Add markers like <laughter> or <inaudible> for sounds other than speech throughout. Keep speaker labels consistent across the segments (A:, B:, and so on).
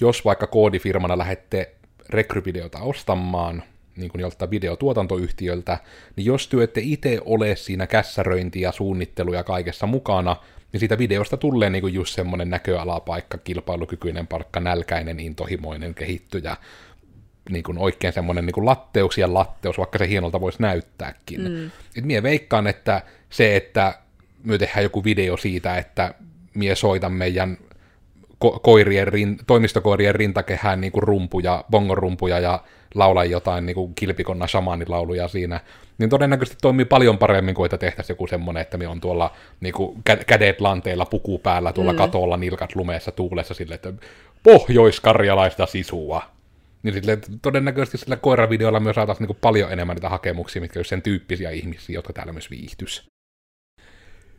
A: jos vaikka koodifirmana lähette rekryvideota ostamaan, niin kuin joltain videotuotantoyhtiöltä, niin jos työ ette itse ole siinä kässäröinti ja suunnittelu ja kaikessa mukana, niin siitä videosta tulee niin kuin just semmoinen näköalapaikka, kilpailukykyinen palkka, nälkäinen, intohimoinen kehittyjä, niin kuin oikein semmoinen niin kuin latteus ja latteus, vaikka se hienolta voisi näyttääkin. Mm. Et mie veikkaan, että se, että me tehdään joku video siitä, että mie soitan meidän ko- koirien, rin, toimistokoirien rintakehään niin kuin rumpuja, bongorumpuja ja laulaa jotain niin kuin kilpikonna shamanilauluja siinä, niin todennäköisesti toimii paljon paremmin kuin että tehtäisiin joku semmoinen, että me on tuolla niin kuin kädet lanteilla, puku päällä, tuolla mm. katolla, nilkat lumeessa, tuulessa sille, että pohjoiskarjalaista sisua. Niin sille, todennäköisesti sillä koiravideolla myös saataisiin niin paljon enemmän niitä hakemuksia, mitkä olisi sen tyyppisiä ihmisiä, jotka täällä myös viihtys.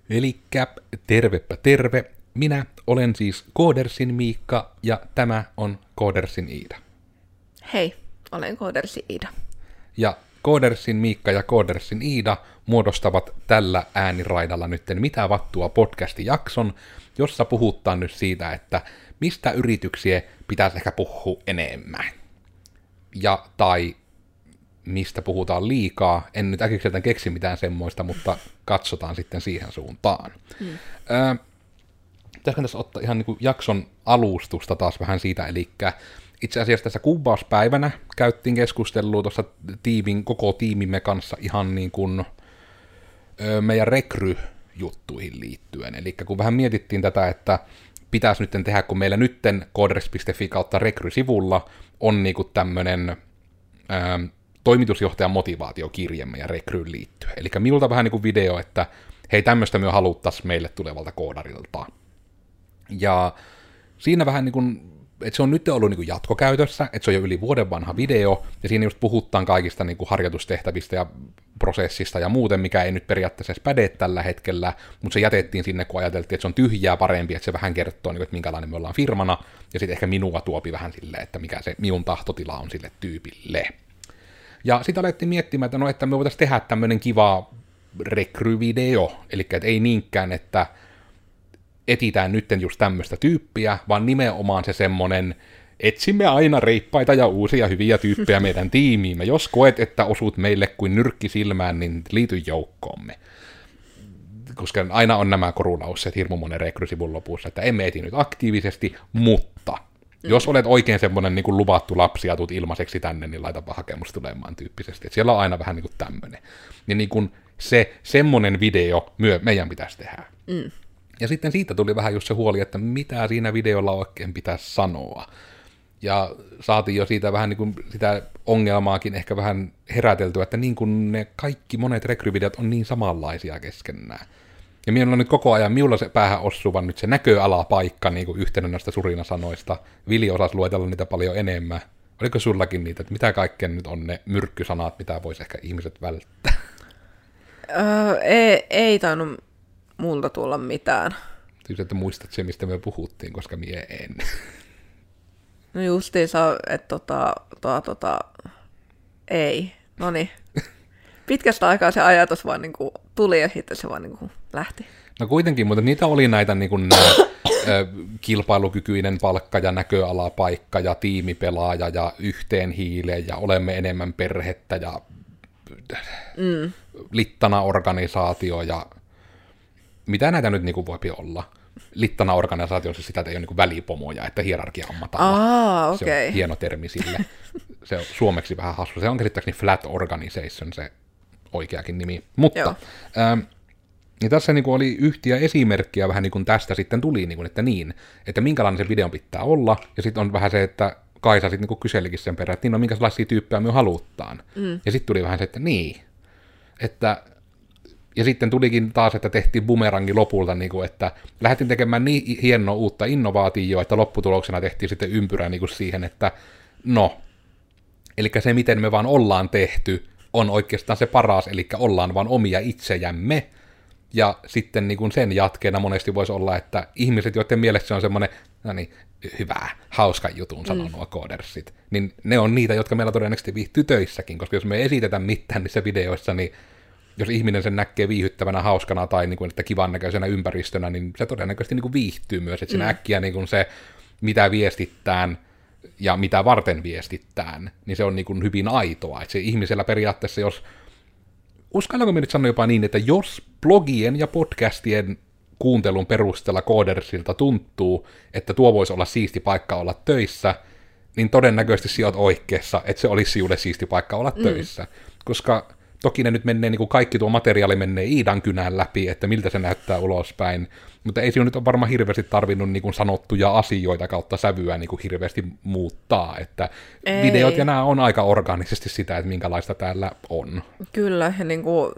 A: Elikkä tervepä terve, minä olen siis Koodersin Miikka ja tämä on Koodersin Iida.
B: Hei, olen Koodersin Iida.
A: Ja Koodersin Miikka ja Koodersin Iida muodostavat tällä ääniraidalla nytten Mitä vattua podcasti jakson, jossa puhutaan nyt siitä, että mistä yrityksiä pitäisi ehkä puhua enemmän. Ja tai mistä puhutaan liikaa. En nyt äkikseltä keksi mitään semmoista, mutta katsotaan sitten siihen suuntaan. Mm. Öö, pitäisikö tässä ottaa ihan niin kuin jakson alustusta taas vähän siitä, eli itse asiassa tässä kuvauspäivänä käyttiin keskustelua tuossa tiimin, koko tiimimme kanssa ihan niin kuin meidän rekryjuttuihin liittyen. Eli kun vähän mietittiin tätä, että pitäisi nyt tehdä, kun meillä nytten coders.fi kautta rekrysivulla on niin kuin tämmöinen toimitusjohtajan motivaatiokirje meidän rekryyn liittyen. Eli minulta vähän niin kuin video, että hei tämmöistä me haluttaisiin meille tulevalta koodarilta. Ja siinä vähän niin kuin, että se on nyt ollut niin kuin jatkokäytössä, että se on jo yli vuoden vanha video, ja siinä just puhutaan kaikista niin kuin harjoitustehtävistä ja prosessista ja muuten, mikä ei nyt periaatteessa edes päde tällä hetkellä, mutta se jätettiin sinne, kun ajateltiin, että se on tyhjää parempi, että se vähän kertoo, niin että minkälainen me ollaan firmana, ja sitten ehkä minua tuopi vähän silleen, että mikä se minun tahtotila on sille tyypille. Ja sitten alettiin miettimään, että no, että me voitaisiin tehdä tämmöinen kiva rekryvideo, eli että ei niinkään, että etitään nytten just tämmöistä tyyppiä, vaan nimenomaan se semmonen, etsimme aina reippaita ja uusia hyviä tyyppejä <laughs> meidän tiimiimme. Jos koet, että osut meille kuin nyrkki silmään, niin liity joukkoomme. Koska aina on nämä korulausseet hirmu monen rekrysivun lopussa, että emme eti nyt aktiivisesti, mutta jos olet oikein semmoinen niin luvattu lapsi ja tulet ilmaiseksi tänne, niin laitapa hakemus tulemaan tyyppisesti. Et siellä on aina vähän niin kuin tämmöinen. Ja niin kuin se semmoinen video myö, meidän pitäisi tehdä. Mm. Ja sitten siitä tuli vähän just se huoli, että mitä siinä videolla oikein pitäisi sanoa. Ja saatiin jo siitä vähän niin kuin sitä ongelmaakin ehkä vähän heräteltyä, että niin kuin ne kaikki monet rekryvideot on niin samanlaisia keskenään. Ja minulla nyt koko ajan, minulla se päähän osuvan nyt se näköalapaikka niin kuin yhtenä näistä surinasanoista. Vili osasi luetella niitä paljon enemmän. Oliko sullakin niitä, että mitä kaikkea nyt on ne myrkkysanat, mitä voisi ehkä ihmiset välttää?
B: Öö, ei, ei tainnut multa tulla mitään.
A: Siis että muistat se, mistä me puhuttiin, koska mie en.
B: No justiinsa, että tota, tota, tota, ei. No niin. Pitkästä aikaa se ajatus vaan niin kuin tuli ja sitten se vaan niin kuin lähti.
A: No kuitenkin, mutta niitä oli näitä niin kuin, ö, kilpailukykyinen palkka ja näköalapaikka ja tiimipelaaja ja yhteen hiileen ja olemme enemmän perhettä ja mm. littana organisaatio ja mitä näitä nyt niin voi olla? Littana organisaatiossa sitä ei ole niin välipomoja, että hierarkia on matala.
B: Ah, okay.
A: Se on hieno termi sille. Se on suomeksi vähän hassu. Se on käsittääkseni flat organization se oikeakin nimi. Mutta ähm, niin tässä niin kuin oli yhtiä esimerkkiä vähän niin kuin tästä sitten tuli, niin kuin, että niin, että minkälainen se videon pitää olla, ja sitten on vähän se, että Kaisa sitten niin kyselikin sen perään, että niin, no minkälaisia tyyppejä me haluttaan. Mm. Ja sitten tuli vähän se, että niin, että ja sitten tulikin taas, että tehtiin bumerangi lopulta, niin kuin, että lähdettiin tekemään niin hienoa uutta innovaatioa, että lopputuloksena tehtiin sitten ympyrä niin kuin siihen, että no, eli se miten me vaan ollaan tehty, on oikeastaan se paras, eli ollaan vaan omia itsejämme, ja sitten niin kuin sen jatkeena monesti voisi olla, että ihmiset, joiden mielestä se on semmoinen, no niin, hyvä, hauska jutun sanoo mm. nuo koodersit, niin ne on niitä, jotka meillä todennäköisesti viihtyy töissäkin, koska jos me ei esitetä mitään niissä videoissa, niin jos ihminen sen näkee viihyttävänä, hauskana tai niin kuin, että kivan näköisenä ympäristönä, niin se todennäköisesti niin kuin viihtyy myös, että siinä mm. äkkiä niin kuin se, mitä viestittään, ja mitä varten viestittään, niin se on niin kuin hyvin aitoa. Että se ihmisellä periaatteessa, jos uskallanko minä nyt sanoa jopa niin, että jos blogien ja podcastien kuuntelun perusteella koodersilta tuntuu, että tuo voisi olla siisti paikka olla töissä, niin todennäköisesti sinä oikeassa, että se olisi sinulle siisti paikka olla mm. töissä. Koska toki ne nyt menee, niin kuin kaikki tuo materiaali menee Iidan kynään läpi, että miltä se näyttää ulospäin, mutta ei sinun nyt ole varmaan hirveästi tarvinnut niin kuin sanottuja asioita kautta sävyä niin kuin hirveästi muuttaa, että ei. videot ja nämä on aika organisesti sitä, että minkälaista täällä on.
B: Kyllä, ja niin kuin,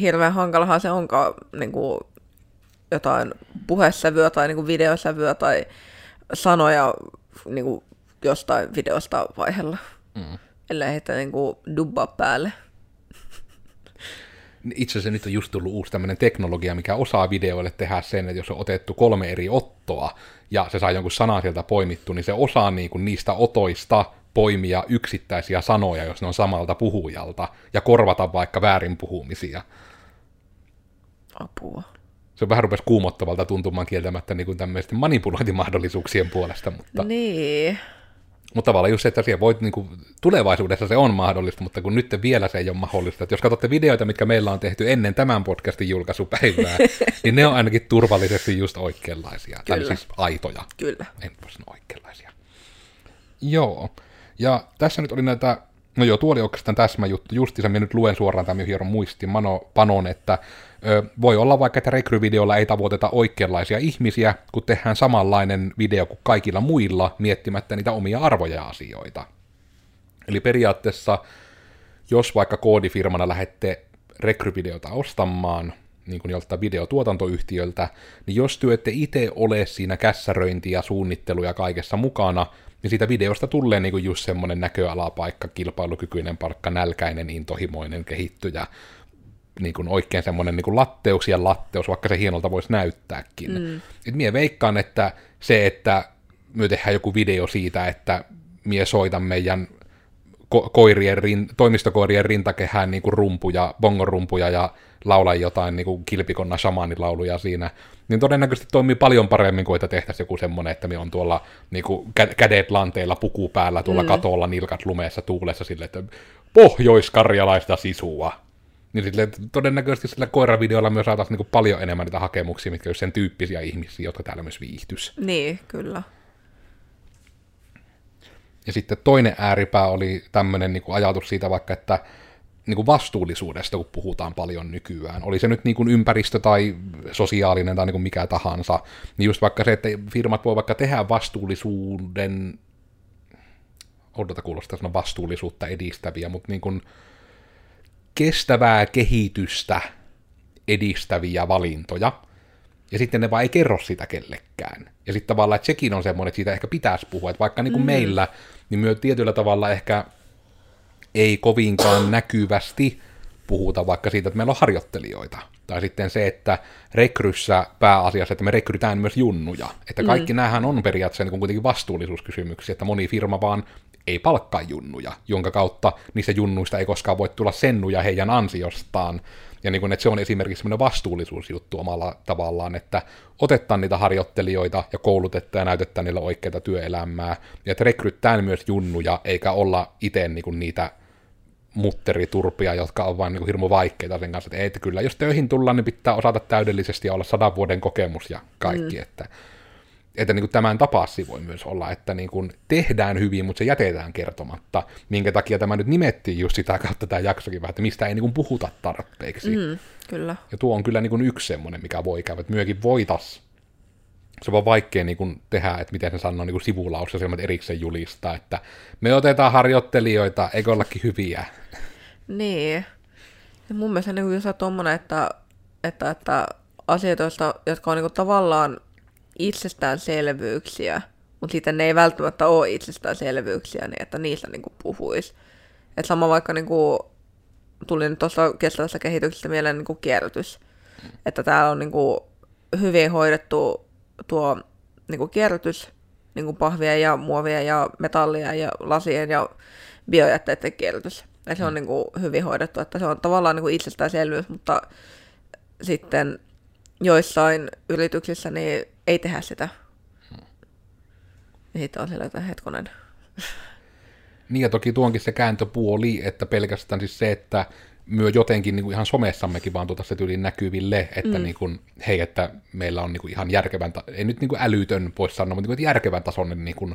B: hirveän hankalahan se onkaan niin kuin, jotain puhesävyä tai niin kuin videosävyä tai sanoja niin kuin, jostain videosta vaihella, mm. ellei heitä niin kuin, dubbaa päälle
A: itse asiassa nyt on just tullut uusi tämmöinen teknologia, mikä osaa videoille tehdä sen, että jos on otettu kolme eri ottoa ja se saa jonkun sanan sieltä poimittu, niin se osaa niin kuin niistä otoista poimia yksittäisiä sanoja, jos ne on samalta puhujalta, ja korvata vaikka väärin puhumisia.
B: Apua.
A: Se on vähän rupesi kuumottavalta tuntumaan kieltämättä niin kuin tämmöisten manipulointimahdollisuuksien puolesta, mutta...
B: Niin.
A: Mutta tavallaan just se, että siellä voit, niin kuin, tulevaisuudessa se on mahdollista, mutta kun nyt vielä se ei ole mahdollista. Että jos katsotte videoita, mitkä meillä on tehty ennen tämän podcastin julkaisupäivää, <laughs> niin ne on ainakin turvallisesti just oikeanlaisia. Kyllä. Tai siis aitoja.
B: Kyllä.
A: En voi sanoa oikeanlaisia. Joo. Ja tässä nyt oli näitä No joo, tuo oli oikeastaan täsmäjuttu. Justiinsa minä nyt luen suoraan tämän hieron muistin Mano, panon, että voi olla vaikka, että rekryvideolla ei tavoiteta oikeanlaisia ihmisiä, kun tehdään samanlainen video kuin kaikilla muilla, miettimättä niitä omia arvoja ja asioita. Eli periaatteessa, jos vaikka koodifirmana lähette rekryvideota ostamaan, niin kuin joltain videotuotantoyhtiöltä, niin jos työ ette itse ole siinä kässäröinti ja suunnittelu ja kaikessa mukana, niin siitä videosta tulee niin kuin just semmoinen näköalapaikka, kilpailukykyinen palkka, nälkäinen, intohimoinen, kehittyjä, niin kuin oikein semmoinen niin latteus ja latteus, vaikka se hienolta voisi näyttääkin. Mm. Et mie veikkaan, että se, että me tehdään joku video siitä, että mie soitan meidän ko- koirien, rin- toimistokoirien rintakehään niin kuin rumpuja, bongorumpuja ja laulaa jotain niin kuin kilpikonna shamaanilauluja siinä, niin todennäköisesti toimii paljon paremmin kuin että tehtäisiin joku semmoinen, että me on tuolla niin kuin kädet lanteilla, puku päällä, tuolla mm. katolla, nilkat lumeessa, tuulessa sille, että pohjoiskarjalaista sisua. Niin sille, todennäköisesti sillä koiravideolla myös saataisiin niin paljon enemmän niitä hakemuksia, mitkä olisi sen tyyppisiä ihmisiä, jotka täällä myös viihtys.
B: Niin, kyllä.
A: Ja sitten toinen ääripää oli tämmöinen niin ajatus siitä vaikka, että niin kuin vastuullisuudesta, kun puhutaan paljon nykyään. Oli se nyt niin kuin ympäristö tai sosiaalinen tai niin kuin mikä tahansa, niin just vaikka se, että firmat voi vaikka tehdä vastuullisuuden, odota kuulostaa sanoa vastuullisuutta edistäviä, mutta niin kuin kestävää kehitystä edistäviä valintoja, ja sitten ne vaan ei kerro sitä kellekään. Ja sitten tavallaan, että sekin on semmoinen, että siitä ehkä pitäisi puhua, että vaikka niin kuin mm. meillä, niin myös tietyllä tavalla ehkä ei kovinkaan näkyvästi puhuta vaikka siitä, että meillä on harjoittelijoita. Tai sitten se, että rekryssä pääasiassa, että me rekrytään myös junnuja. Että kaikki mm. näähän on periaatteessa niin kuitenkin vastuullisuuskysymyksiä, että moni firma vaan ei palkkaa junnuja, jonka kautta niistä junnuista ei koskaan voi tulla sennuja heidän ansiostaan. Ja niin kuin, että se on esimerkiksi semmoinen vastuullisuusjuttu omalla tavallaan, että otetaan niitä harjoittelijoita ja koulutetaan ja näytetään niille oikeita työelämää, ja että rekryttään myös junnuja, eikä olla itse niin niitä mutteriturpia, jotka on vain niin hirmu vaikeita sen kanssa, että, ei, että kyllä jos töihin tullaan, niin pitää osata täydellisesti ja olla sadan vuoden kokemus ja kaikki, mm. että, että niin kuin tämän tapaasi voi myös olla, että niin kuin tehdään hyvin, mutta se jätetään kertomatta, minkä takia tämä nyt nimettiin just sitä kautta tämä jaksokin vähän, että mistä ei niin kuin puhuta tarpeeksi.
B: Mm, kyllä.
A: Ja tuo on kyllä niin kuin yksi semmoinen, mikä voi käydä, että myökin voitas se on vaikea niin kuin tehdä, että miten se sanoo niin sivulaussa semmoinen erikseen julistaa, että me otetaan harjoittelijoita, eikö ollakin hyviä.
B: Niin. Ja mun mielestä niin just tuommoinen, että, että, että asioita, jotka on niin kuin tavallaan itsestäänselvyyksiä, mutta sitten ne ei välttämättä ole itsestäänselvyyksiä, niin että niistä niin kuin puhuisi. Että sama vaikka niin kuin, tuli nyt tuossa kestävässä kehityksessä mieleen niin kuin kierrätys. Että täällä on niin kuin hyvin hoidettu tuo niin kuin kierrätys, niin kuin pahvia ja muovia ja metallia ja lasien ja biojätteiden kierrätys. Ja se on mm. niin kuin hyvin hoidettu, että se on tavallaan niin kuin itsestäänselvyys, mutta sitten joissain yrityksissä niin ei tehdä sitä. Ja sitten on sillä, että hetkonen,
A: Niin ja toki tuonkin se kääntöpuoli, että pelkästään siis se, että myö jotenkin niin kuin ihan somessammekin vaan tuota se tyyli näkyville, että mm. niin kuin, hei, että meillä on niin kuin ihan järkevän, ei nyt niin kuin älytön voisi sanoa, mutta niin kuin järkevän tasoinen niin kuin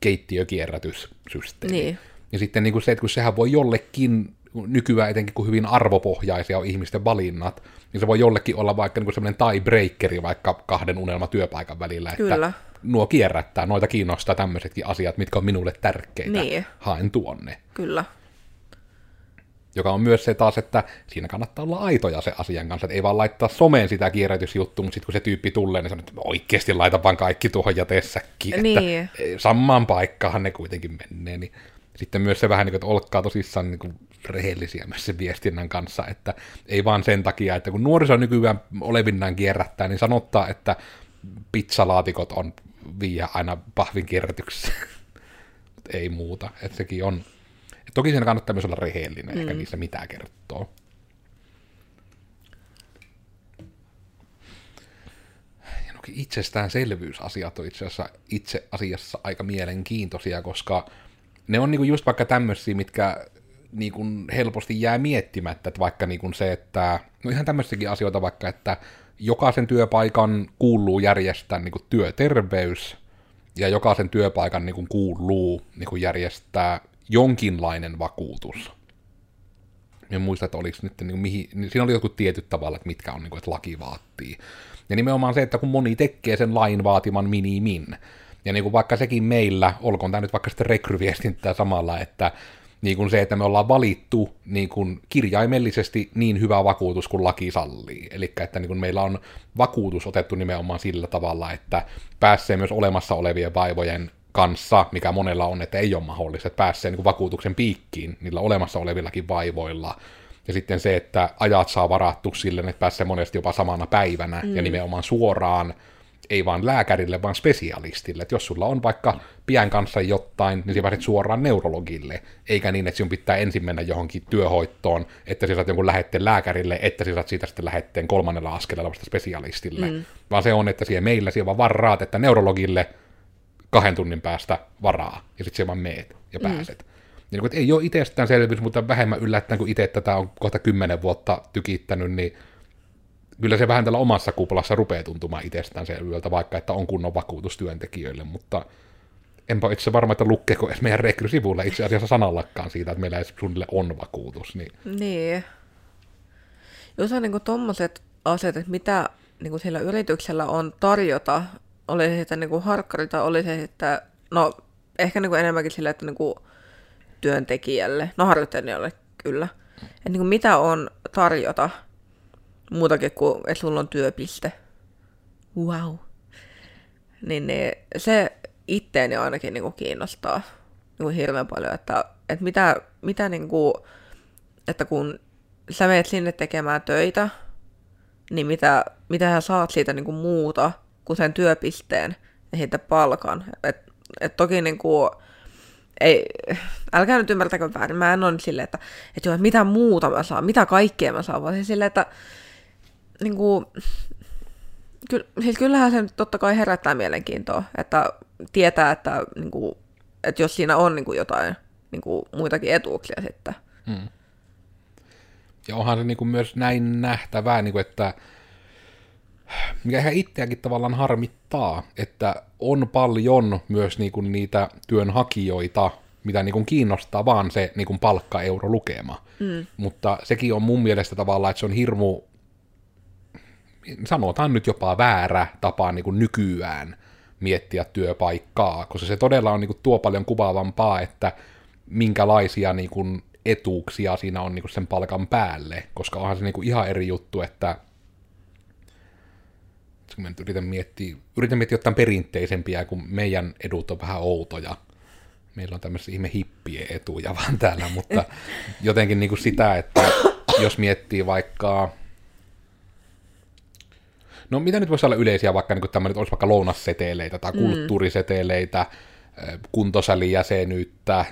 A: keittiökierrätyssysteemi.
B: Niin.
A: Ja sitten niin kuin se, että kun sehän voi jollekin, nykyään etenkin kun hyvin arvopohjaisia on ihmisten valinnat, niin se voi jollekin olla vaikka niin semmoinen tiebreakeri vaikka kahden unelmatyöpaikan välillä, että
B: Kyllä.
A: nuo kierrättää, noita kiinnostaa tämmöisetkin asiat, mitkä on minulle tärkeitä,
B: Niin.
A: haen tuonne.
B: Kyllä.
A: Joka on myös se taas, että siinä kannattaa olla aitoja se asian kanssa, että ei vaan laittaa someen sitä kierrätysjuttua, mutta sitten kun se tyyppi tulee, niin sanoo, että oikeasti laita vaan kaikki tuohon jätesäkkiin,
B: Niin.
A: että samaan paikkaan ne kuitenkin menee, niin sitten myös se vähän niin kuin, että olkaa tosissaan niin kuin rehellisiä myös sen viestinnän kanssa, että ei vaan sen takia, että kun nuoriso nykyään olevinnaan kierrättää, niin sanottaa, että pizzalaatikot on viiä aina pahvin kierrätyksessä. <laughs> Ei muuta, että sekin on. Toki siinä kannattaa myös olla rehellinen, mm. ehkä niissä mitä kertoo. Ja nokin itsestäänselvyysasiat on itse asiassa, itse asiassa aika mielenkiintoisia, koska ne on niinku just vaikka tämmöisiä, mitkä niinku helposti jää miettimättä, että vaikka niinku se, että, no ihan tämmöisiäkin asioita vaikka, että jokaisen työpaikan kuuluu järjestää niinku työterveys, ja jokaisen työpaikan niinku kuuluu niinku järjestää jonkinlainen vakuutus. En muista, että oliko nyt, niin mihin, niin siinä oli jotkut tietyt tavalla, että mitkä on, niin kuin, että laki vaatii. Ja nimenomaan se, että kun moni tekee sen lain vaatiman minimin, ja niin kuin vaikka sekin meillä, olkoon tämä nyt vaikka sitten rekryviestintää samalla, että niin kuin se, että me ollaan valittu niin kuin kirjaimellisesti niin hyvä vakuutus kuin laki sallii. Eli että niin kuin meillä on vakuutus otettu nimenomaan sillä tavalla, että pääsee myös olemassa olevien vaivojen kanssa, mikä monella on, että ei ole mahdollista, että pääsee niin vakuutuksen piikkiin niillä olemassa olevillakin vaivoilla. Ja sitten se, että ajat saa varattu sille, että pääsee monesti jopa samana päivänä mm. ja nimenomaan suoraan, ei vaan lääkärille, vaan spesialistille. Että jos sulla on vaikka pian kanssa jotain, niin sä pääset suoraan neurologille, eikä niin, että sinun pitää ensin mennä johonkin työhoittoon, että sä saat jonkun lähetteen lääkärille, että sä saat siitä sitten lähetteen kolmannella askeleella vasta spesialistille. Mm. Vaan se on, että siellä meillä siellä vaan varaat, että neurologille kahden tunnin päästä varaa, ja sitten siellä vaan meet ja pääset. Mm. Ja niin, että ei ole itsestäänselvyys, mutta vähemmän yllättäen, kun itse tätä on kohta kymmenen vuotta tykittänyt, niin kyllä se vähän tällä omassa kuplassa rupeaa tuntumaan itsestäänselvyydeltä, vaikka että on kunnon vakuutus työntekijöille, mutta enpä itse varma, että lukkeeko edes <laughs> meidän rekrysivuilla itse asiassa sanallakaan siitä, että meillä edes suunnilleen on vakuutus. Niin.
B: Niin. Jos on niinku tommoset asiat, että mitä niinku sillä yrityksellä on tarjota, oli se sitten niinku harkkari tai oli se sitten, no ehkä niinku enemmänkin sillä, että niinku työntekijälle, no harjoittelijalle kyllä, että niinku mitä on tarjota muutakin kuin, että sulla on työpiste. Wow. Niin, niin se itteeni ainakin niinku kiinnostaa niinku hirveän paljon, että, että mitä, mitä niinku, että kun sä menet sinne tekemään töitä, niin mitä, mitä sä saat siitä muuta kuin sen työpisteen ja siitä palkan. Et, et toki niinku, ei, älkää nyt ymmärtäkö väärin, mä en ole silleen, että, että joo, mitä muuta mä saan, mitä kaikkea mä saan, vaan siis silleen, että niinku, ky, siis kyllähän se nyt totta kai herättää mielenkiintoa, että tietää, että, niinku, että jos siinä on niinku jotain niinku, muitakin etuuksia sitten.
A: Hmm. Ja onhan se niin kuin myös näin nähtävää, niin kuin että mikä ihan itseäkin tavallaan harmittaa, että on paljon myös niin kuin niitä työnhakijoita, mitä niin kuin kiinnostaa vaan se niin kuin palkkaeurolukema. Mm. Mutta sekin on mun mielestä tavallaan, että se on hirmu, sanotaan nyt jopa väärä tapa niin kuin nykyään miettiä työpaikkaa, koska se todella on niin kuin tuo paljon kuvaavampaa, että minkälaisia niin kuin etuuksia siinä on niin kuin sen palkan päälle, koska onhan se niin kuin ihan eri juttu, että kun mä nyt yritän miettiä, yritän miettiä jotain perinteisempiä, kun meidän edut on vähän outoja. Meillä on tämmöisiä ihme hippien etuja vaan täällä, mutta <laughs> jotenkin niin kuin sitä, että jos miettii vaikka... No mitä nyt voisi olla yleisiä, vaikka niin tämmöinen, olisi vaikka lounasseteleitä tai kulttuuriseteleitä, kuntosalijäsenyyttä,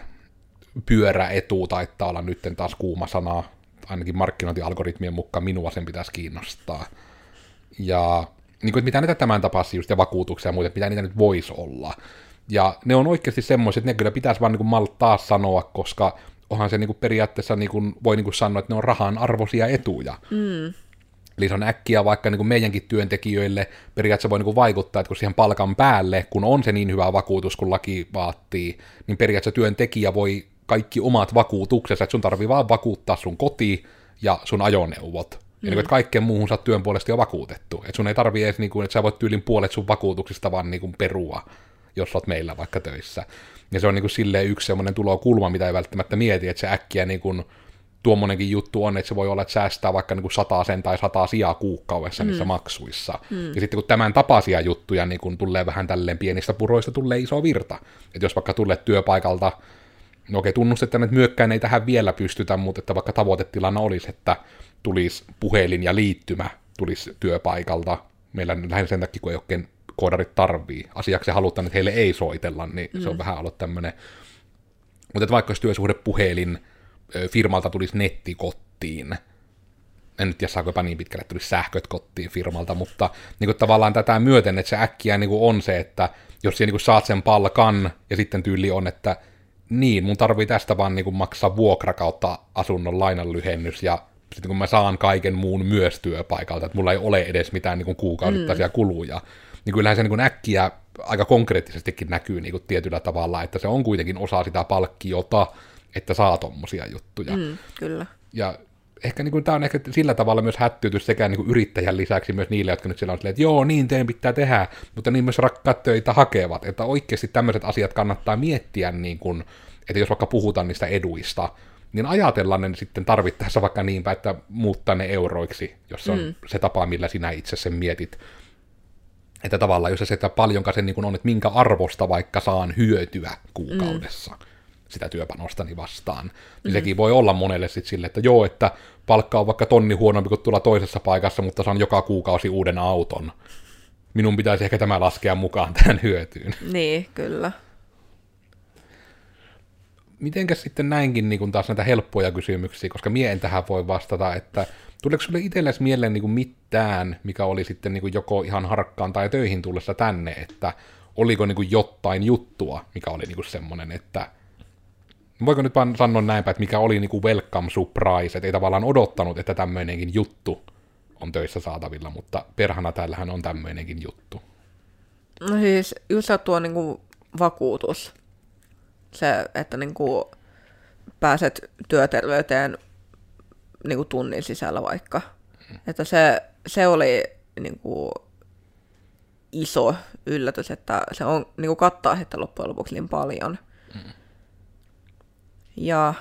A: pyöräetu taitaa olla nyt taas kuuma sana, ainakin markkinointialgoritmien mukaan minua sen pitäisi kiinnostaa. Ja niin kuin, että mitä näitä tämän tapaisia just ja vakuutuksia ja muuta, mitä niitä nyt voisi olla. Ja ne on oikeasti semmoiset, että ne kyllä pitäisi vaan niin malttaa sanoa, koska onhan se niin kuin periaatteessa niin kuin, voi niin kuin sanoa, että ne on rahan arvoisia etuja. Mm. Eli se on äkkiä vaikka niin kuin meidänkin työntekijöille periaatteessa voi niin kuin vaikuttaa, että kun siihen palkan päälle, kun on se niin hyvä vakuutus, kun laki vaatii, niin periaatteessa työntekijä voi kaikki omat vakuutuksensa, että sun tarvii vaan vakuuttaa sun koti ja sun ajoneuvot. Ja niin, että kaikkeen muuhun sä oot työn puolesta jo vakuutettu. Että sun ei tarvii edes, niin kuin, että sä voit tyylin puolet sun vakuutuksista vaan niin kuin perua, jos oot meillä vaikka töissä. Ja se on niin kuin silleen yksi semmoinen tulokulma, mitä ei välttämättä mieti, että se äkkiä niin kuin, tuommoinenkin juttu on, että se voi olla, että säästää vaikka niin kuin sen tai sataa sijaa kuukaudessa mm. niissä maksuissa. Mm. Ja sitten kun tämän tapaisia juttuja niin kun tulee vähän tälleen pienistä puroista, tulee iso virta. Että jos vaikka tulee työpaikalta, no okei, tunnustetaan, että myökkään ei tähän vielä pystytä, mutta että vaikka tavoitetilana olisi, että tulisi puhelin ja liittymä tulisi työpaikalta, meillä lähinnä sen takia, kun ei oikein koodarit tarvii. Asiaksi halutaan, että heille ei soitella, niin mm. se on mm. vähän ollut tämmöinen. Mutta vaikka jos työsuhdepuhelin firmalta tulisi netti kottiin, en nyt tiedä saako jopa niin pitkälle, että tulisi sähköt kottiin firmalta, mutta niin kuin tavallaan tätä myöten, että se äkkiä niin kuin on se, että jos siellä niin kuin saat sen palkan ja sitten tyyli on, että niin, mun tarvii tästä vaan niin kuin maksaa vuokra kautta asunnon lainan lyhennys ja sitten kun mä saan kaiken muun myös työpaikalta, että mulla ei ole edes mitään niin kuin kuukausittaisia mm. kuluja, niin kyllähän se niin kuin äkkiä aika konkreettisestikin näkyy niin kuin tietyllä tavalla, että se on kuitenkin osa sitä palkkiota, että saa tommosia juttuja.
B: Mm, kyllä.
A: Ja ehkä niin kuin, tämä on ehkä sillä tavalla myös hättyytys sekä niin kuin yrittäjän lisäksi myös niille, jotka nyt siellä on silleen, että joo, niin teidän pitää tehdä, mutta niin myös rakkaat töitä hakevat, että oikeasti tämmöiset asiat kannattaa miettiä, niin kuin, että jos vaikka puhutaan niistä eduista, niin ajatellaan ne sitten tarvittaessa vaikka niinpä, että muuttaa ne euroiksi, jos se on mm. se tapa, millä sinä itse sen mietit. Että tavallaan, jos se sitä paljonkaan se niin on, että minkä arvosta vaikka saan hyötyä kuukaudessa. Mm sitä työpanostani vastaan. Mm-hmm. sekin voi olla monelle sitten sille, että joo, että palkka on vaikka tonni huonompi kuin tulla toisessa paikassa, mutta saan joka kuukausi uuden auton. Minun pitäisi ehkä tämä laskea mukaan tähän hyötyyn.
B: Niin, kyllä.
A: Mitenkäs sitten näinkin niin taas näitä helppoja kysymyksiä, koska mie en tähän voi vastata, että tuleeko sinulle itsellesi mieleen niin mitään, mikä oli sitten niin joko ihan harkkaan tai töihin tullessa tänne, että oliko niin jotain juttua, mikä oli niin semmoinen, että voiko nyt vaan sanoa näinpä, että mikä oli niinku welcome surprise, että ei tavallaan odottanut, että tämmöinenkin juttu on töissä saatavilla, mutta perhana täällähän on tämmöinenkin juttu.
B: No siis just tuo niinku vakuutus, se, että niinku pääset työterveyteen niinku tunnin sisällä vaikka. Mm. Että se, se oli niinku iso yllätys, että se on, niinku kattaa sitten loppujen lopuksi niin paljon. Mm. Ja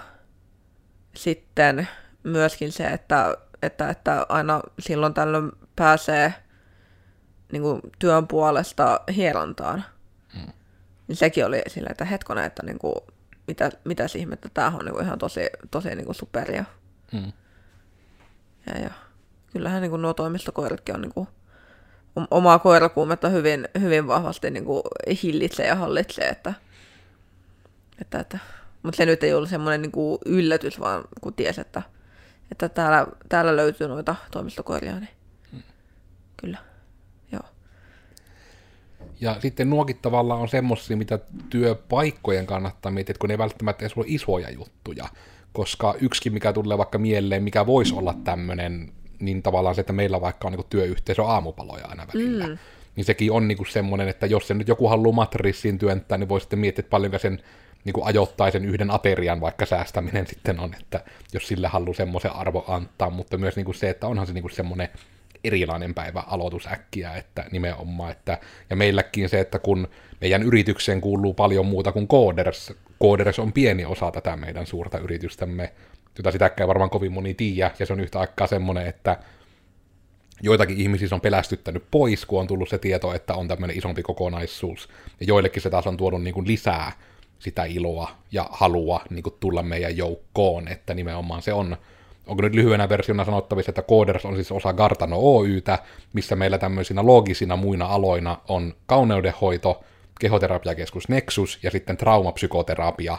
B: sitten myöskin se, että, että, että aina silloin tällöin pääsee niin kuin työn puolesta hierontaan. Mm. Niin sekin oli sillä, että hetkonen, että niin kuin, mitä, mitä ihmettä, tämähän on niin kuin ihan tosi, tosi niin kuin superia. Mm. Ja, ja kyllähän niin kuin nuo toimistokoiratkin on niin kuin, omaa koirakuumetta hyvin, hyvin vahvasti niin kuin hillitsee ja hallitsee, että, että, että mutta se nyt ei ollut semmoinen niin kuin yllätys, vaan kun tiesi, että, että täällä, täällä löytyy noita toimistokoiria, niin hmm. kyllä.
A: Ja sitten nuokin tavallaan on semmoisia, mitä työpaikkojen kannattaa miettiä, että kun ne ei välttämättä edes ole isoja juttuja, koska yksikin, mikä tulee vaikka mieleen, mikä voisi olla tämmöinen, niin tavallaan se, että meillä vaikka on niin työyhteisö aamupaloja aina välillä. Mm. Niin sekin on niin semmoinen, että jos se nyt joku haluaa matrissiin työntää, niin voi sitten miettiä, että paljonko sen niin kuin sen yhden aterian vaikka säästäminen <laughs> sitten on, että jos sille haluaa semmoisen arvo antaa, mutta myös niin kuin se, että onhan se niin kuin semmoinen erilainen päivä aloitus äkkiä, että nimenomaan, että, ja meilläkin se, että kun meidän yritykseen kuuluu paljon muuta kuin Coders, Coders on pieni osa tätä meidän suurta yritystämme, jota sitäkään varmaan kovin moni tiedä, ja se on yhtä aikaa semmoinen, että joitakin ihmisiä on pelästyttänyt pois, kun on tullut se tieto, että on tämmöinen isompi kokonaisuus, ja joillekin se taas on tuonut niin kuin lisää sitä iloa ja halua niin kuin tulla meidän joukkoon, että nimenomaan se on, onko nyt lyhyenä versiona sanottavissa, että Coders on siis osa Gartano Oytä, missä meillä tämmöisinä loogisina muina aloina on kauneudenhoito, kehoterapiakeskus Nexus ja sitten traumapsykoterapia,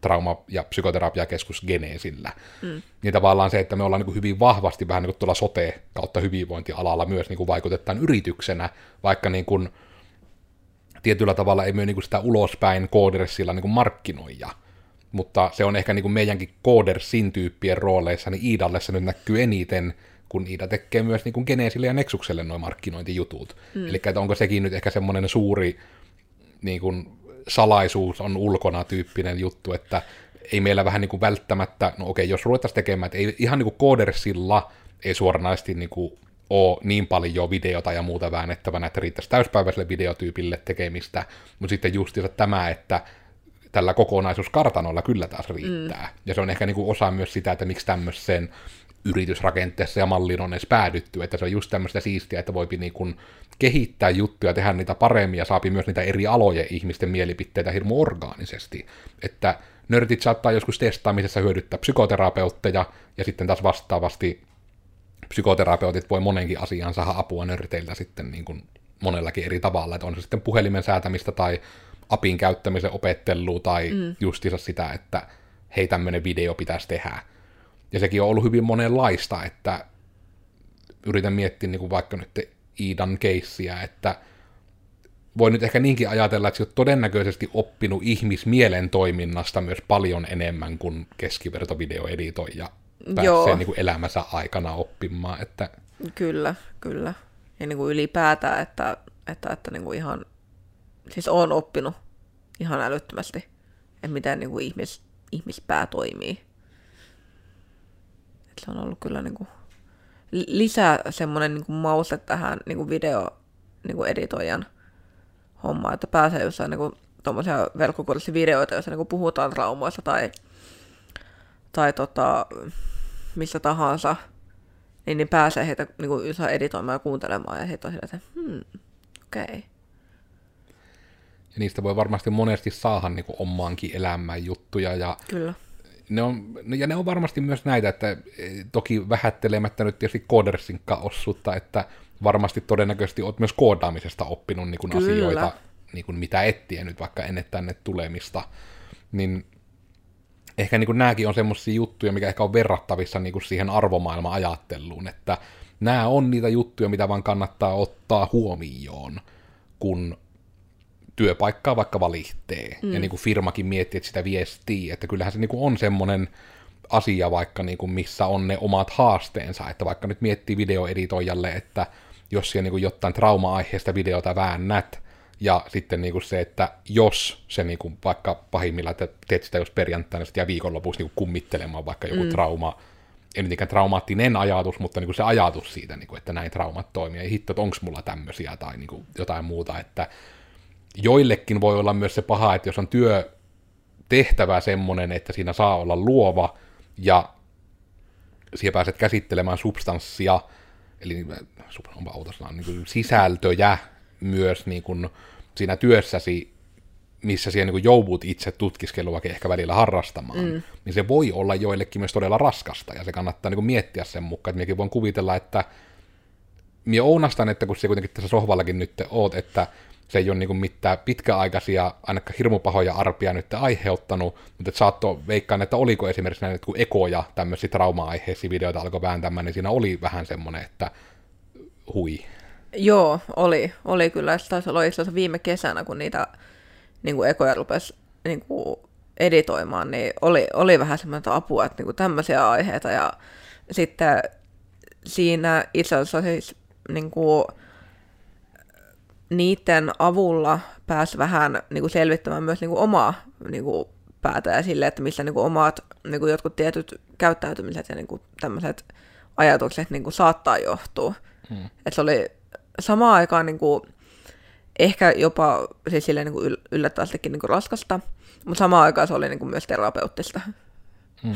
A: trauma- ja psykoterapiakeskus Geneesillä. Mm. Niin tavallaan se, että me ollaan niin kuin hyvin vahvasti vähän niin kuin tuolla sote- kautta hyvinvointialalla myös niin kuin vaikutetaan yrityksenä, vaikka niin kuin tietyllä tavalla ei myö niin kuin sitä ulospäin koodersilla niin markkinoija, mutta se on ehkä niin kuin meidänkin koodersin tyyppien rooleissa, niin Iidalle se nyt näkyy eniten, kun Iida tekee myös niin kuin Geneesille ja Nexukselle noin markkinointijutut. Mm. Eli onko sekin nyt ehkä semmoinen suuri niin kuin salaisuus on ulkona tyyppinen juttu, että ei meillä vähän niin kuin välttämättä, no okei, jos ruvettaisiin tekemään, että ei ihan niin kuin koodersilla ei suoranaisesti niin kuin ole niin paljon videota ja muuta väännettävänä, että riittäisi täyspäiväiselle videotyypille tekemistä, mutta sitten justiinsa tämä, että tällä kokonaisuuskartanolla kyllä taas riittää. Mm. Ja se on ehkä niin kuin osa myös sitä, että miksi tämmöisen yritysrakenteessa ja malliin on edes päädytty, että se on just tämmöistä siistiä, että voipi niin kuin kehittää juttuja, tehdä niitä paremmin ja saapi myös niitä eri alojen ihmisten mielipiteitä hirmu orgaanisesti. Että nörtit saattaa joskus testaamisessa hyödyttää psykoterapeutteja ja sitten taas vastaavasti psykoterapeutit voi monenkin asiaan saada apua nörteiltä sitten niin kuin monellakin eri tavalla, että on se sitten puhelimen säätämistä tai apin käyttämisen opettelua tai mm. justiinsa sitä, että hei tämmöinen video pitäisi tehdä. Ja sekin on ollut hyvin monenlaista, että yritän miettiä niin kuin vaikka nyt Iidan keissiä, että voi nyt ehkä niinkin ajatella, että sä oot todennäköisesti oppinut ihmismielen toiminnasta myös paljon enemmän kuin keskivertovideoeditoija pääsee Joo. Niin kuin elämänsä aikana oppimaan. Että...
B: Kyllä, kyllä. Ja niin kuin ylipäätään, että, että, että niin kuin ihan, siis on oppinut ihan älyttömästi, että miten niin kuin ihmis, ihmispää toimii. Että se on ollut kyllä niin kuin lisää semmoinen niin kuin mauste tähän niin kuin video niin kuin editoijan hommaan, että pääsee jossain niin kuin, tuommoisia verkkokurssivideoita, joissa niin puhutaan traumoista tai, tai tota, missä tahansa, niin, niin pääsee heitä niin kuin, editoimaan ja kuuntelemaan, ja heitä on sillä, että hmm, okei. Okay.
A: Ja niistä voi varmasti monesti saada niin kuin, omaankin elämään juttuja, ja
B: Kyllä.
A: Ne on, ja ne on varmasti myös näitä, että e, toki vähättelemättä nyt tietysti koodersinkka osuutta, että varmasti todennäköisesti olet myös koodaamisesta oppinut niin kuin asioita, niin kuin mitä et tiennyt vaikka ennen tänne tulemista, niin ehkä niin kuin nämäkin on semmoisia juttuja, mikä ehkä on verrattavissa niin kuin siihen arvomaailman ajatteluun, että nämä on niitä juttuja, mitä vaan kannattaa ottaa huomioon, kun työpaikkaa vaikka valittee. Mm. Ja niin kuin firmakin miettii, että sitä viestii, että kyllähän se niin kuin on semmoinen asia vaikka, niin kuin missä on ne omat haasteensa, että vaikka nyt miettii videoeditoijalle, että jos siellä niin kuin jotain trauma-aiheesta videota väännät, ja sitten niin kuin se, että jos se niin kuin vaikka pahimmillaan, että teet sitä jos perjantaina ja viikonlopuksi niin kuin kummittelemaan vaikka joku mm. trauma, ei mitenkään traumaattinen ajatus, mutta niin kuin se ajatus siitä, niin kuin, että näin traumat toimii, ja hitto, että onko mulla tämmöisiä tai niin kuin jotain muuta, että joillekin voi olla myös se paha, että jos on työ tehtävä semmoinen, että siinä saa olla luova, ja siellä pääset käsittelemään substanssia, eli onpa outo niin sisältöjä myös niin kuin siinä työssäsi, missä siellä niin joudut itse tutkiskeluakin ehkä välillä harrastamaan, mm. niin se voi olla joillekin myös todella raskasta, ja se kannattaa niin kuin miettiä sen mukaan, että minäkin voin kuvitella, että minä ounastan, että kun se kuitenkin tässä sohvallakin nyt oot, että se ei ole niin mitään pitkäaikaisia, ainakaan hirmupahoja arpia nyt aiheuttanut, mutta et saatto veikkaan, että oliko esimerkiksi näitä kun ekoja tämmöisiä trauma-aiheisia videoita alkoi vääntämään, niin siinä oli vähän semmoinen, että hui.
B: Joo, oli. Oli kyllä. Se taisi olla itse asiassa viime kesänä, kun niitä niin kuin ekoja rupesi niin kuin editoimaan, niin oli, oli vähän semmoista apua, että niin kuin tämmöisiä aiheita. Ja sitten siinä itse asiassa siis niin kuin, niiden avulla pääsi vähän niin kuin selvittämään myös niin kuin omaa niin kuin päätä ja sille, että missä niin kuin omat niin kuin jotkut tietyt käyttäytymiset ja niin kuin tämmöiset ajatukset niin kuin saattaa johtua. Hmm. Että se oli samaan aikaan niin kuin, ehkä jopa siis silleen, niin kuin yllättävästikin niin kuin raskasta, mutta samaan aikaan se oli niin kuin myös terapeuttista. Hmm.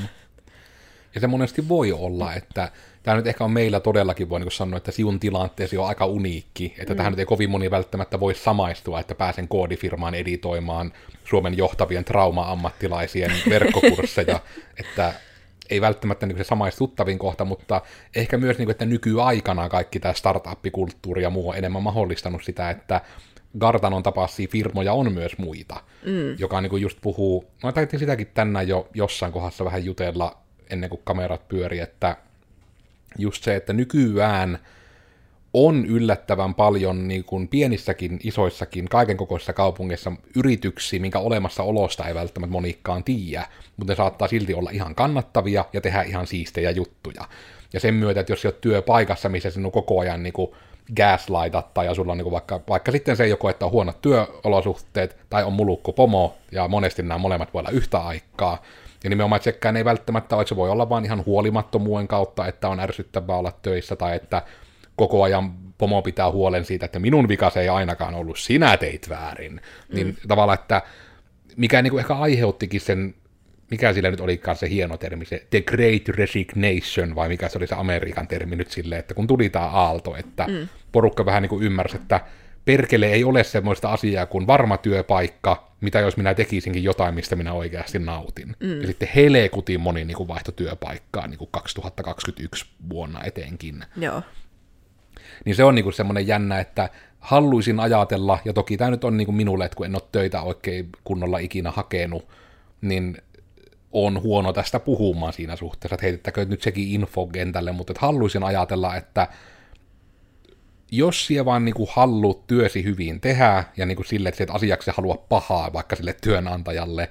A: Ja se monesti voi olla, että tämä nyt ehkä on meillä todellakin, voi niin sanoa, että sinun tilanteesi on aika uniikki, että mm. tähän nyt ei kovin moni välttämättä voi samaistua, että pääsen koodifirmaan editoimaan Suomen johtavien trauma-ammattilaisien <laughs> verkkokursseja, että ei välttämättä niin se samaistuttavin kohta, mutta ehkä myös, niin kuin, että nykyaikana kaikki tämä startup-kulttuuri ja muu on enemmän mahdollistanut sitä, että Gartanon tapaisia firmoja on myös muita, mm. joka niin kuin just puhuu, no taitin sitäkin tänään jo jossain kohdassa vähän jutella ennen kuin kamerat pyöri, että just se, että nykyään on yllättävän paljon niin kuin pienissäkin, isoissakin, kaiken kokoisissa kaupungeissa yrityksiä, minkä olemassaolosta ei välttämättä monikkaan tiedä, mutta ne saattaa silti olla ihan kannattavia ja tehdä ihan siistejä juttuja. Ja sen myötä, että jos olet työpaikassa, missä sinun koko ajan niin kuin ja sulla on niin vaikka, vaikka sitten se joko, että on huonot työolosuhteet tai on mulukku pomo ja monesti nämä molemmat voi olla yhtä aikaa. Ja nimenomaan sekään ei välttämättä ole, että se voi olla vain ihan huolimattomuuden kautta, että on ärsyttävää olla töissä tai että koko ajan pomo pitää huolen siitä, että minun vika se ei ainakaan ollut, sinä teit väärin. Mm. Niin tavallaan, että mikä niin kuin ehkä aiheuttikin sen, mikä sillä nyt olikaan se hieno termi, se The Great Resignation, vai mikä se oli se Amerikan termi nyt silleen, että kun tuli tämä aalto, että mm. porukka vähän niin kuin ymmärsi, että perkele ei ole semmoista asiaa kuin varma työpaikka, mitä jos minä tekisinkin jotain, mistä minä oikeasti nautin. Mm. Ja sitten helekutin moni niin kuin vaihto työpaikkaa niin kuin 2021 vuonna etenkin.
B: Joo.
A: Niin se on niinku semmoinen jännä, että haluaisin ajatella, ja toki tämä nyt on niinku minulle, että kun en ole töitä oikein kunnolla ikinä hakenut, niin on huono tästä puhumaan siinä suhteessa, että heitettäkö nyt sekin infokentälle, mutta että haluaisin ajatella, että jos siellä vaan niinku haluat työsi hyvin tehdä, ja niinku sille, että asiaksi halua pahaa vaikka sille työnantajalle,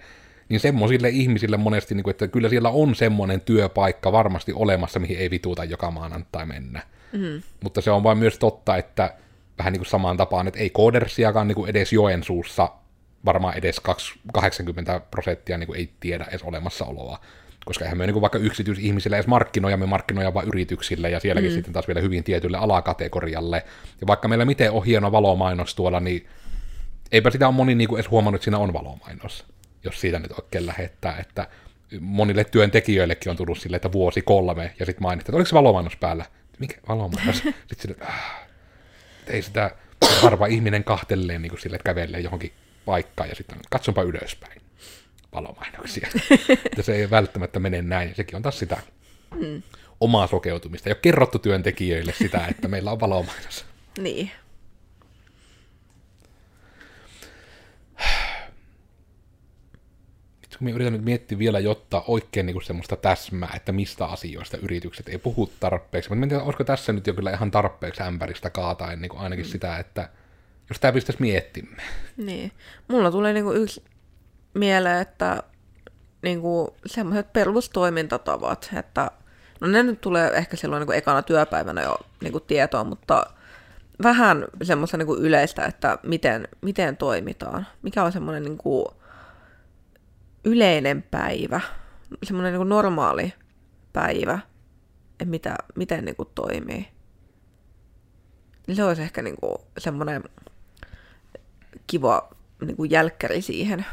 A: niin semmoisille ihmisille monesti, niinku, että kyllä siellä on semmoinen työpaikka varmasti olemassa, mihin ei vituuta joka maanantai mennä. Mm. Mutta se on vain myös totta, että vähän niin kuin samaan tapaan, että ei koodersiakaan niin kuin edes Joensuussa varmaan edes 80 prosenttia niin kuin ei tiedä edes olemassaoloa. Koska eihän me niin kuin vaikka yksityisihmisille edes markkinoja, me markkinoja vain yrityksille ja sielläkin mm. sitten taas vielä hyvin tietylle alakategorialle. Ja vaikka meillä miten on hieno valomainos tuolla, niin eipä sitä ole moni niin kuin edes huomannut, että siinä on valomainos, jos siitä nyt oikein lähettää, että monille työntekijöillekin on tullut sille, että vuosi kolme, ja sitten mainittiin, että oliko se valomainos päällä? mikä valomainos? <laughs> Sitten sille, äh, ei sitä harva ihminen kahtelleen niin kuin sille, että kävelee johonkin paikkaan ja sitten katsonpa ylöspäin valomainoksia. ja <laughs> se ei välttämättä mene näin. Sekin on taas sitä mm. omaa sokeutumista. Ei ole kerrottu työntekijöille sitä, <laughs> että meillä on valomainos.
B: niin.
A: kun minä yritän nyt miettiä vielä, jotta oikein niin semmoista täsmää, että mistä asioista yritykset ei puhu tarpeeksi. Mutta en tiedä, olisiko tässä nyt jo kyllä ihan tarpeeksi ämpäristä kaataa niin ainakin mm. sitä, että jos tämä pistäisi miettimään.
B: Niin. Mulla tulee niin yksi mieleen, että niin kuin semmoiset perustoimintatavat, että no ne nyt tulee ehkä silloin niin kuin ekana työpäivänä jo niin kuin tietoon, mutta vähän semmoista niin kuin yleistä, että miten, miten toimitaan. Mikä on semmoinen niin kuin yleinen päivä, semmoinen niin normaali päivä, että mitä, miten niin kuin toimii. Se olisi ehkä niin kuin semmoinen kiva niin kuin jälkkäri siihen.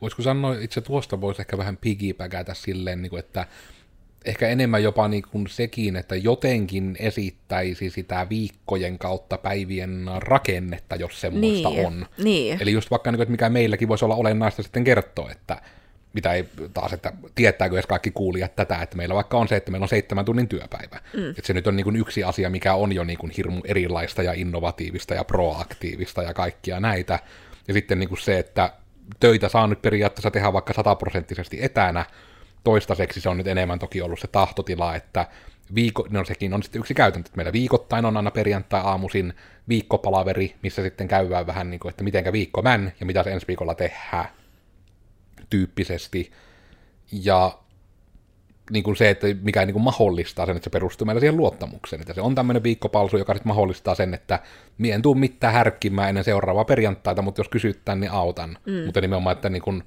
A: Voisiko sanoa, itse tuosta voisi ehkä vähän pigipäkätä silleen, niin kuin, että ehkä enemmän jopa niin kuin sekin, että jotenkin esittäisi sitä viikkojen kautta päivien rakennetta, jos semmoista
B: niin,
A: on.
B: Niin.
A: Eli just vaikka, niin kuin, että mikä meilläkin voisi olla olennaista sitten kertoa, että mitä ei taas, että tietääkö edes kaikki kuulijat tätä, että meillä vaikka on se, että meillä on seitsemän tunnin työpäivä. Mm. Että se nyt on niin kuin yksi asia, mikä on jo niin kuin hirmu erilaista ja innovatiivista ja proaktiivista ja kaikkia näitä. Ja sitten niin kuin se, että töitä saa nyt periaatteessa tehdä vaikka sataprosenttisesti etänä, toistaiseksi se on nyt enemmän toki ollut se tahtotila, että viiko, no sekin on sitten yksi käytäntö, että meillä viikoittain on aina perjantai-aamuisin viikkopalaveri, missä sitten käydään vähän niin kuin, että mitenkä viikko män ja mitä se ensi viikolla tehdään tyyppisesti. Ja niin kuin se, että mikä niin kuin mahdollistaa sen, että se perustuu meillä siihen luottamukseen. Että se on tämmöinen viikkopalsu, joka sitten mahdollistaa sen, että mien tuu mitään härkkimään ennen seuraavaa perjantaita, mutta jos kysytään, niin autan. Mm. Mutta nimenomaan, että niin kuin,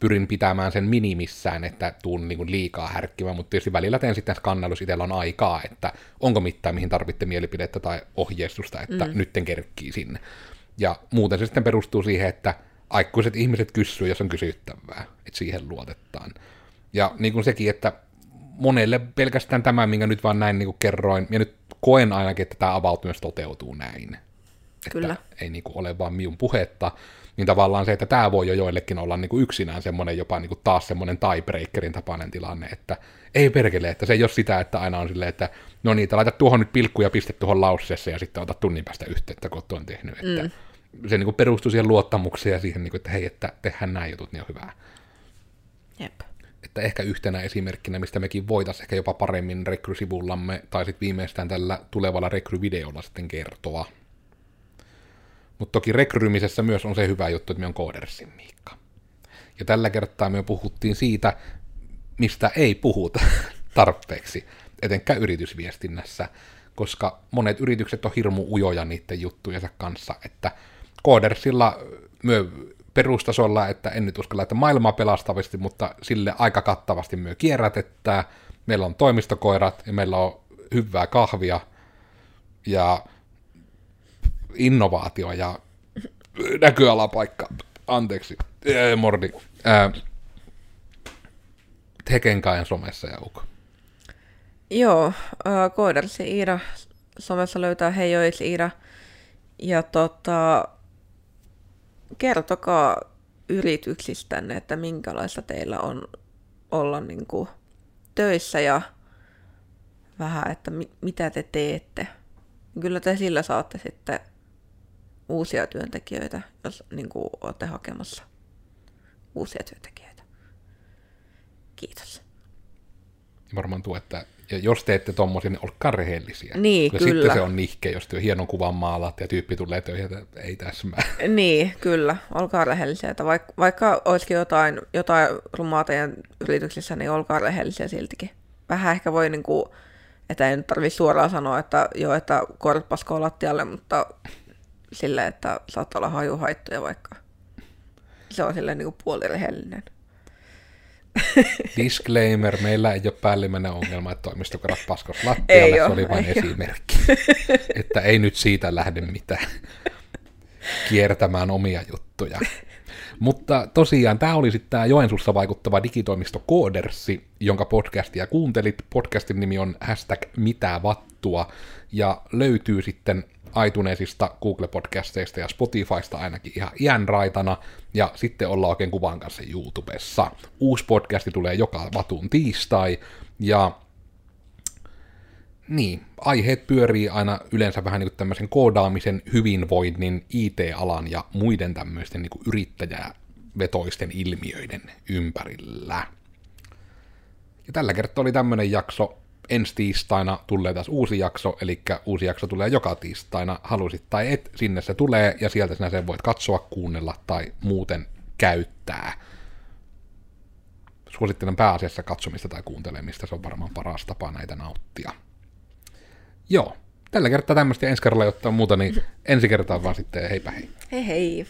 A: pyrin pitämään sen minimissään, että tuun niin kuin liikaa härkkimään, mutta tietysti välillä teen sitten skannailu, jos itsellä on aikaa, että onko mitään, mihin tarvitte mielipidettä tai ohjeistusta, että mm. nytten kerkkii sinne. Ja muuten se sitten perustuu siihen, että aikuiset ihmiset kysyy, jos on kysyttävää, että siihen luotetaan. Ja niin kuin sekin, että monelle pelkästään tämä, minkä nyt vaan näin niin kuin kerroin, ja nyt koen ainakin, että tämä avaut myös toteutuu näin.
B: Kyllä.
A: Että ei niin kuin ole vaan miun puhetta, niin tavallaan se, että tämä voi jo joillekin olla niin kuin yksinään semmoinen jopa niin kuin taas semmoinen tiebreakerin tapainen tilanne, että ei perkele, että se ei ole sitä, että aina on silleen, että no niin, laita tuohon nyt pilkku ja piste tuohon lauseessa ja sitten ota tunnin päästä yhteyttä, kun on tehnyt, että mm. se niin kuin perustuu siihen luottamukseen ja siihen, niin kuin, että hei, että tehdään nämä jutut, niin on hyvää.
B: Jep.
A: Et että ehkä yhtenä esimerkkinä, mistä mekin voitaisiin ehkä jopa paremmin rekrysivullamme tai sitten viimeistään tällä tulevalla rekryvideolla sitten kertoa. Mutta toki rekrymisessä myös on se hyvä juttu, että me on koodersin Miikka. Ja tällä kertaa me puhuttiin siitä, mistä ei puhuta <laughs> tarpeeksi, etenkään yritysviestinnässä, koska monet yritykset on hirmu ujoja niiden juttujensa kanssa, että koodersilla myö perustasolla, että en nyt uskalla, että maailmaa pelastavasti, mutta sille aika kattavasti myö kierrätettää. Meillä on toimistokoirat ja meillä on hyvää kahvia ja innovaatio ja näköalapaikka. Anteeksi, Ee, mordi. Ää, Tekenkajan somessa ja uko.
B: Joo, äh, Koodersi Iira somessa löytää Heijois Iira. Ja tota, kertokaa yrityksistänne, että minkälaista teillä on olla niin kuin töissä ja vähän, että mi- mitä te teette. Kyllä te sillä saatte sitten uusia työntekijöitä, jos niin kuin olette hakemassa uusia työntekijöitä. Kiitos.
A: Varmaan tuo, että ja jos teette tommosia, niin olkaa rehellisiä.
B: Niin,
A: ja
B: kyllä.
A: sitten se on nihke, jos työ hienon kuvan maalat ja tyyppi tulee töihin, että ei täsmää.
B: Niin, kyllä. Olkaa rehellisiä. Että vaikka, vaikka olisikin jotain, jotain rumaa teidän yrityksissä, niin olkaa rehellisiä siltikin. Vähän ehkä voi, niin kuin, että ei nyt tarvitse suoraan sanoa, että joo, että korppasko lattialle, mutta sille, että saattaa olla hajuhaittoja vaikka. Se on silleen niin kuin puolirehellinen. <laughs>
A: Disclaimer, meillä ei ole päällimmäinen ongelma, että toimistokorat paskos
B: Ei
A: lattialle, se oli vain esimerkki. että ei nyt siitä lähde mitään kiertämään omia juttuja. Mutta tosiaan, tämä oli sitten tämä Joensuussa vaikuttava digitoimisto Koodersi, jonka podcastia kuuntelit. Podcastin nimi on hashtag mitä vattua, ja löytyy sitten iTunesista, Google-podcasteista ja Spotifysta ainakin ihan iän raitana, ja sitten ollaan oikein kuvan kanssa YouTubessa. Uusi podcasti tulee joka vatun tiistai, ja niin, aiheet pyörii aina yleensä vähän niin kuin tämmöisen koodaamisen, hyvinvoinnin, IT-alan ja muiden tämmöisten niin kuin yrittäjävetoisten ilmiöiden ympärillä. Ja tällä kertaa oli tämmöinen jakso. Ensi tiistaina tulee taas uusi jakso, eli uusi jakso tulee joka tiistaina, halusit tai et, sinne se tulee, ja sieltä sinä sen voit katsoa, kuunnella tai muuten käyttää. Suosittelen pääasiassa katsomista tai kuuntelemista, se on varmaan paras tapa näitä nauttia. Joo, tällä kertaa tämmöistä ensi kerralla jotain muuta, niin ensi kertaa vaan sitten heipä hei.
B: Hei hei!